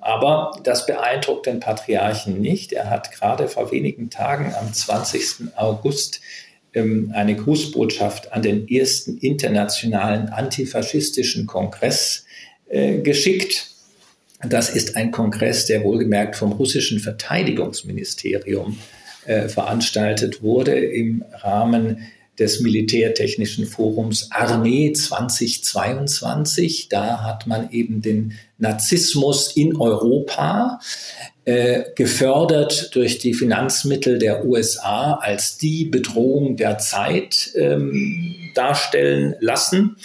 Aber das beeindruckt den Patriarchen nicht. Er hat gerade vor wenigen Tagen am 20. August ähm, eine Grußbotschaft an den ersten internationalen antifaschistischen Kongress äh, geschickt. Das ist ein Kongress, der wohlgemerkt vom russischen Verteidigungsministerium äh, veranstaltet wurde im Rahmen des Militärtechnischen Forums Armee 2022. Da hat man eben den Narzissmus in Europa äh, gefördert durch die Finanzmittel der USA als die Bedrohung der Zeit ähm, darstellen lassen.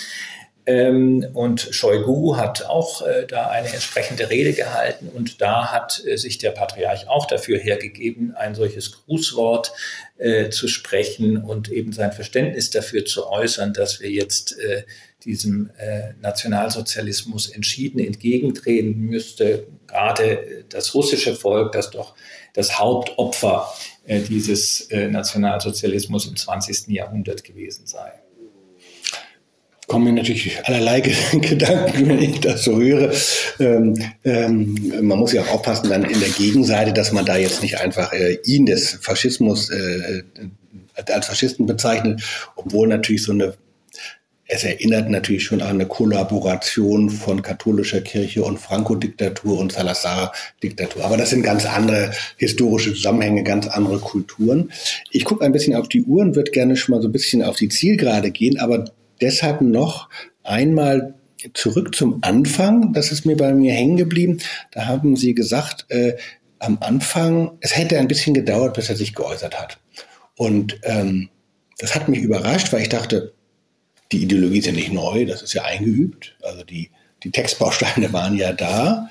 Ähm, und Shoigu hat auch äh, da eine entsprechende Rede gehalten und da hat äh, sich der Patriarch auch dafür hergegeben, ein solches Grußwort äh, zu sprechen und eben sein Verständnis dafür zu äußern, dass wir jetzt äh, diesem äh, Nationalsozialismus entschieden entgegentreten müsste. Gerade das russische Volk, das doch das Hauptopfer äh, dieses Nationalsozialismus im 20. Jahrhundert gewesen sei
kommen mir natürlich allerlei Gedanken, wenn ich das so höre. Ähm, ähm, man muss ja auch aufpassen dann in der Gegenseite, dass man da jetzt nicht einfach äh, ihn des Faschismus äh, als Faschisten bezeichnet, obwohl natürlich so eine es erinnert natürlich schon an eine Kollaboration von katholischer Kirche und Franco-Diktatur und Salazar-Diktatur. Aber das sind ganz andere historische Zusammenhänge, ganz andere Kulturen. Ich gucke ein bisschen auf die Uhr und würde gerne schon mal so ein bisschen auf die Zielgerade gehen, aber deshalb noch einmal zurück zum Anfang. Das ist mir bei mir hängen geblieben. Da haben Sie gesagt, äh, am Anfang, es hätte ein bisschen gedauert, bis er sich geäußert hat. Und ähm, das hat mich überrascht, weil ich dachte, die Ideologie ist ja nicht neu, das ist ja eingeübt. Also die, die Textbausteine waren ja da.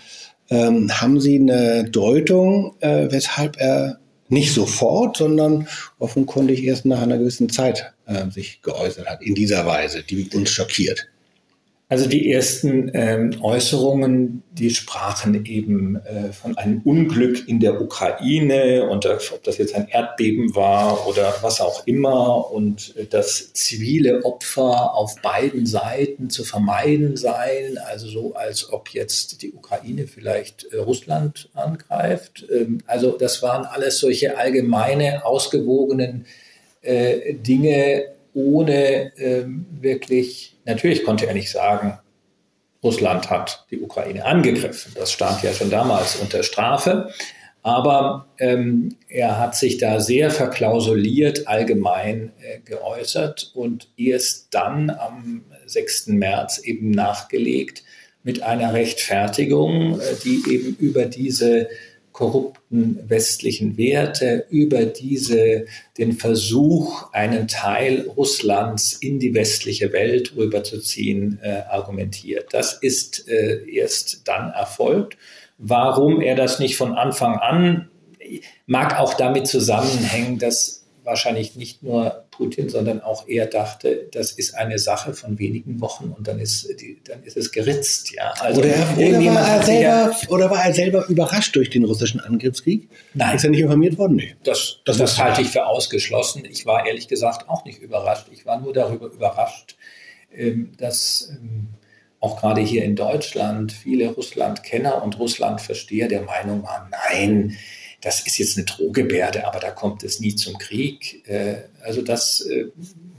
Ähm, haben Sie eine Deutung, äh, weshalb er nicht sofort, sondern offenkundig erst nach einer gewissen Zeit äh, sich geäußert hat, in dieser Weise, die uns schockiert?
Also die ersten ähm, Äußerungen, die sprachen eben äh, von einem Unglück in der Ukraine und äh, ob das jetzt ein Erdbeben war oder was auch immer und äh, dass zivile Opfer auf beiden Seiten zu vermeiden seien, also so als ob jetzt die Ukraine vielleicht äh, Russland angreift. Ähm, also das waren alles solche allgemeine, ausgewogenen äh, Dinge, ohne ähm, wirklich, natürlich konnte er nicht sagen, Russland hat die Ukraine angegriffen. Das stand ja schon damals unter Strafe. Aber ähm, er hat sich da sehr verklausuliert allgemein äh, geäußert und erst dann am 6. März eben nachgelegt mit einer Rechtfertigung, äh, die eben über diese korrupten westlichen Werte, über diese, den Versuch, einen Teil Russlands in die westliche Welt rüberzuziehen, äh, argumentiert. Das ist äh, erst dann erfolgt. Warum er das nicht von Anfang an, mag auch damit zusammenhängen, dass wahrscheinlich nicht nur Putin, sondern auch er dachte, das ist eine Sache von wenigen Wochen und dann ist, die, dann ist es geritzt. Ja.
Also oder, oder, war er selber, ja, oder war er selber überrascht durch den russischen Angriffskrieg?
Nein.
Ist er nicht informiert worden? Nee.
Das, das, das halte ich für ausgeschlossen. Ich war ehrlich gesagt auch nicht überrascht. Ich war nur darüber überrascht, ähm, dass ähm, auch gerade hier in Deutschland viele Russland-Kenner und Russland-Versteher der Meinung waren, nein, das ist jetzt eine Drohgebärde, aber da kommt es nie zum Krieg. Äh, also das äh,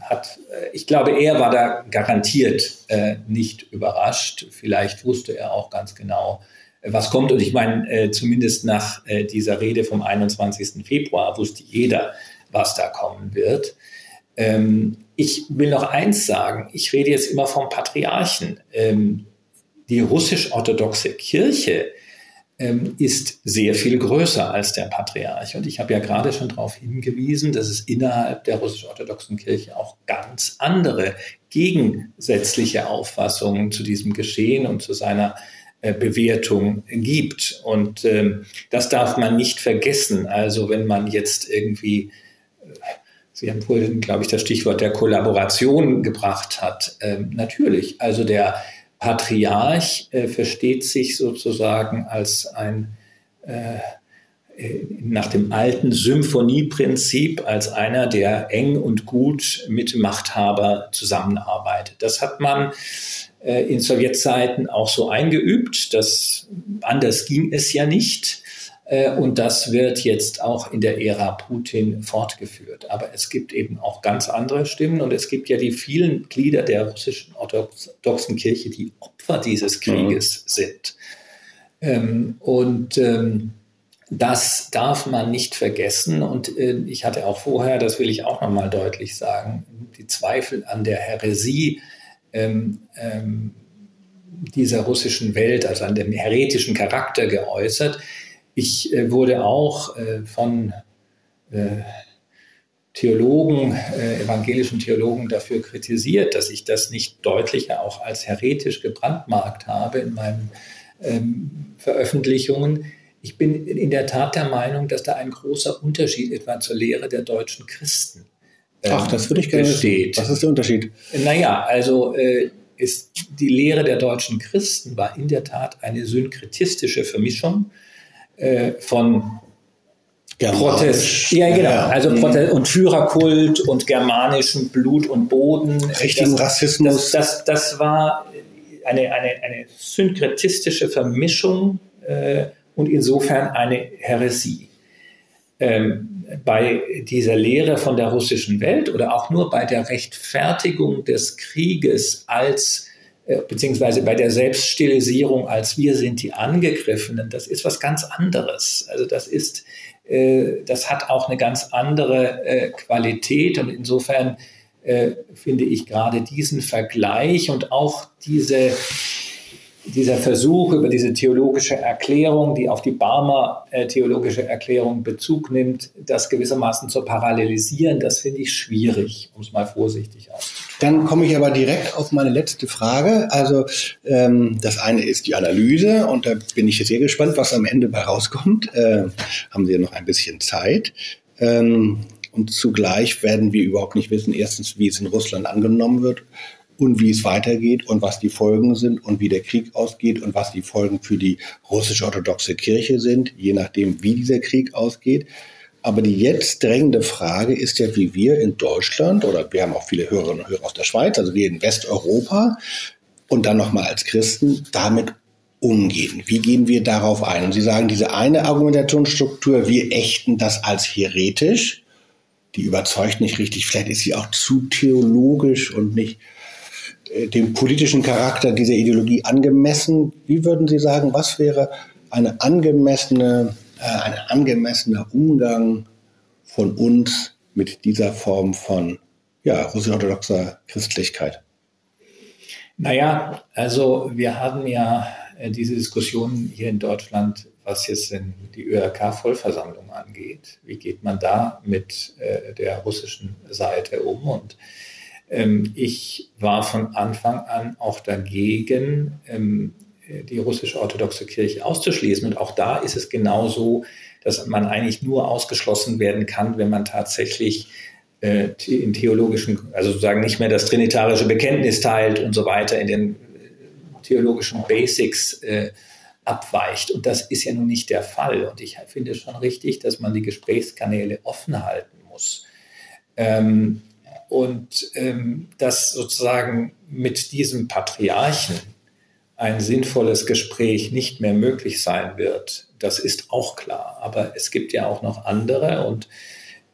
hat, äh, ich glaube, er war da garantiert nicht überrascht. Vielleicht wusste er auch ganz genau, was kommt. Und ich meine, zumindest nach dieser Rede vom 21. Februar wusste jeder, was da kommen wird. Ähm, ich will noch eins sagen. Ich rede jetzt immer vom Patriarchen. Ähm, die russisch-orthodoxe Kirche ähm, ist sehr viel größer als der Patriarch. Und ich habe ja gerade schon darauf hingewiesen, dass es innerhalb der russisch-orthodoxen Kirche auch ganz andere gegensätzliche Auffassungen zu diesem Geschehen und zu seiner äh, Bewertung gibt. Und ähm, das darf man nicht vergessen. Also wenn man jetzt irgendwie äh, Sie haben vorhin, glaube ich, das Stichwort der Kollaboration gebracht hat. Ähm, natürlich, also der Patriarch äh, versteht sich sozusagen als ein äh, äh, nach dem alten Symphonieprinzip als einer, der eng und gut mit Machthaber zusammenarbeitet. Das hat man äh, in Sowjetzeiten auch so eingeübt. Das, anders ging es ja nicht. Äh, und das wird jetzt auch in der Ära Putin fortgeführt. Aber es gibt eben auch ganz andere Stimmen und es gibt ja die vielen Glieder der russischen orthodoxen Kirche, die Opfer dieses Krieges mhm. sind. Ähm, und ähm, das darf man nicht vergessen. Und äh, ich hatte auch vorher, das will ich auch nochmal deutlich sagen, die Zweifel an der Häresie ähm, dieser russischen Welt, also an dem heretischen Charakter geäußert. Ich äh, wurde auch äh, von äh, Theologen, äh, evangelischen Theologen dafür kritisiert, dass ich das nicht deutlicher auch als heretisch gebrandmarkt habe in meinen ähm, Veröffentlichungen. Ich bin in der Tat der Meinung, dass da ein großer Unterschied etwa zur Lehre der deutschen Christen
ähm, Ach, das würde ich gerne besteht.
Was ist der Unterschied? Naja, also äh, ist die Lehre der deutschen Christen war in der Tat eine synkretistische Vermischung äh, von Protest, ja genau, also mhm. Protest und Führerkult und germanischem Blut und Boden.
Richtigen Rassismus.
Das, das, das, war eine, eine, eine synkretistische Vermischung äh, und insofern eine Häresie. Ähm, bei dieser Lehre von der russischen Welt oder auch nur bei der Rechtfertigung des Krieges als beziehungsweise bei der Selbststilisierung als wir sind die Angegriffenen, das ist was ganz anderes. Also das ist, äh, das hat auch eine ganz andere äh, Qualität und insofern finde ich gerade diesen Vergleich und auch diese dieser Versuch über diese theologische Erklärung, die auf die Barmer äh, theologische Erklärung Bezug nimmt, das gewissermaßen zu parallelisieren, das finde ich schwierig, um es mal vorsichtig auszudrücken.
Dann komme ich aber direkt auf meine letzte Frage. Also ähm, das eine ist die Analyse und da bin ich sehr gespannt, was am Ende bei rauskommt. Äh, haben Sie ja noch ein bisschen Zeit. Ähm, und zugleich werden wir überhaupt nicht wissen, erstens, wie es in Russland angenommen wird und wie es weitergeht und was die Folgen sind und wie der Krieg ausgeht und was die Folgen für die russisch-orthodoxe Kirche sind, je nachdem, wie dieser Krieg ausgeht. Aber die jetzt drängende Frage ist ja, wie wir in Deutschland oder wir haben auch viele Hörerinnen und Hörer aus der Schweiz, also wir in Westeuropa und dann nochmal als Christen damit umgehen. Wie gehen wir darauf ein? Und Sie sagen, diese eine Argumentationsstruktur, wir ächten das als heretisch, die überzeugt nicht richtig. Vielleicht ist sie auch zu theologisch und nicht äh, dem politischen Charakter dieser Ideologie angemessen. Wie würden Sie sagen, was wäre eine angemessene, ein angemessener Umgang von uns mit dieser Form von ja, russisch-orthodoxer Christlichkeit?
Naja, also wir haben ja äh, diese Diskussion hier in Deutschland, was jetzt die ÖRK-Vollversammlung angeht. Wie geht man da mit äh, der russischen Seite um? Und ähm, ich war von Anfang an auch dagegen, ähm, die russisch-orthodoxe Kirche auszuschließen. Und auch da ist es genauso, dass man eigentlich nur ausgeschlossen werden kann, wenn man tatsächlich äh, in theologischen, also sozusagen nicht mehr das trinitarische Bekenntnis teilt und so weiter in den theologischen Basics äh, abweicht. Und das ist ja nun nicht der Fall. Und ich finde schon richtig, dass man die Gesprächskanäle offen halten muss. Ähm, und ähm, dass sozusagen mit diesem Patriarchen ein sinnvolles Gespräch nicht mehr möglich sein wird, das ist auch klar. Aber es gibt ja auch noch andere und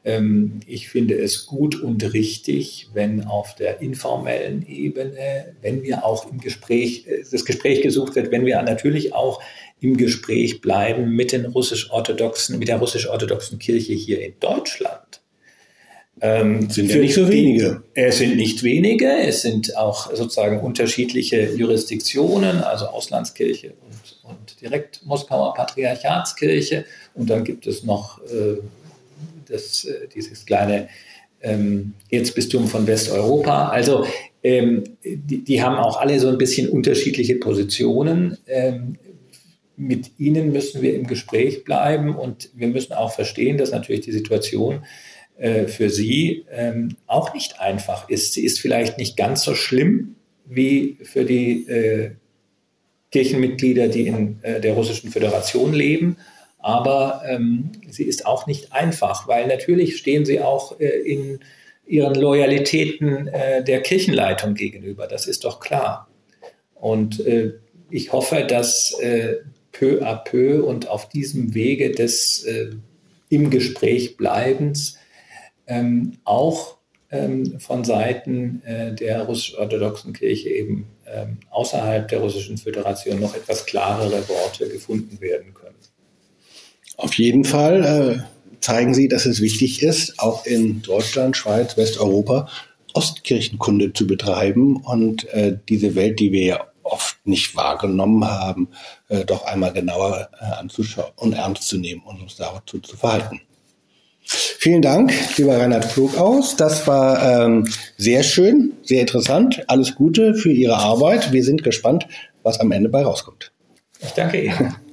ähm, ich finde es gut und richtig, wenn auf der informellen Ebene, wenn wir auch im Gespräch, äh, das Gespräch gesucht wird, wenn wir natürlich auch im Gespräch bleiben mit den russisch-orthodoxen, mit der russisch-orthodoxen Kirche hier in Deutschland.
Ähm, sind ja nicht so wenige.
Die, es sind nicht wenige, es sind auch sozusagen unterschiedliche Jurisdiktionen, also Auslandskirche und, und direkt Moskauer Patriarchatskirche. Und dann gibt es noch äh, das, äh, dieses kleine ähm, Erzbistum von Westeuropa. Also ähm, die, die, haben auch alle so ein bisschen unterschiedliche Positionen. Ähm, mit ihnen müssen wir im Gespräch bleiben und wir müssen auch verstehen, dass natürlich die Situation äh, für sie ähm, auch nicht einfach ist. Sie ist vielleicht nicht ganz so schlimm wie für die äh, Kirchenmitglieder, die in äh, der Russischen Föderation leben, aber ähm, sie ist auch nicht einfach, weil natürlich stehen sie auch äh, in ihren Loyalitäten äh, der Kirchenleitung gegenüber. Das ist doch klar. Und äh, ich hoffe, dass peu à peu und auf diesem Wege des im Gespräch bleibens ähm, auch ähm, von Seiten äh, der russisch-orthodoxen Kirche eben ähm, außerhalb der Russischen Föderation noch etwas klarere Worte gefunden werden können.
Auf jeden Fall äh, zeigen Sie, dass es wichtig ist, auch in Deutschland, Schweiz, Westeuropa Ostkirchenkunde zu betreiben und äh, diese Welt, die wir ja oft nicht wahrgenommen haben, äh, doch einmal genauer äh, anzuschauen und ernst zu nehmen und uns dazu zu verhalten. Vielen Dank, lieber Reinhard Flogaus. Das war ähm, sehr schön, sehr interessant. Alles Gute für Ihre Arbeit. Wir sind gespannt, was am Ende bei rauskommt.
Ich danke Ihnen.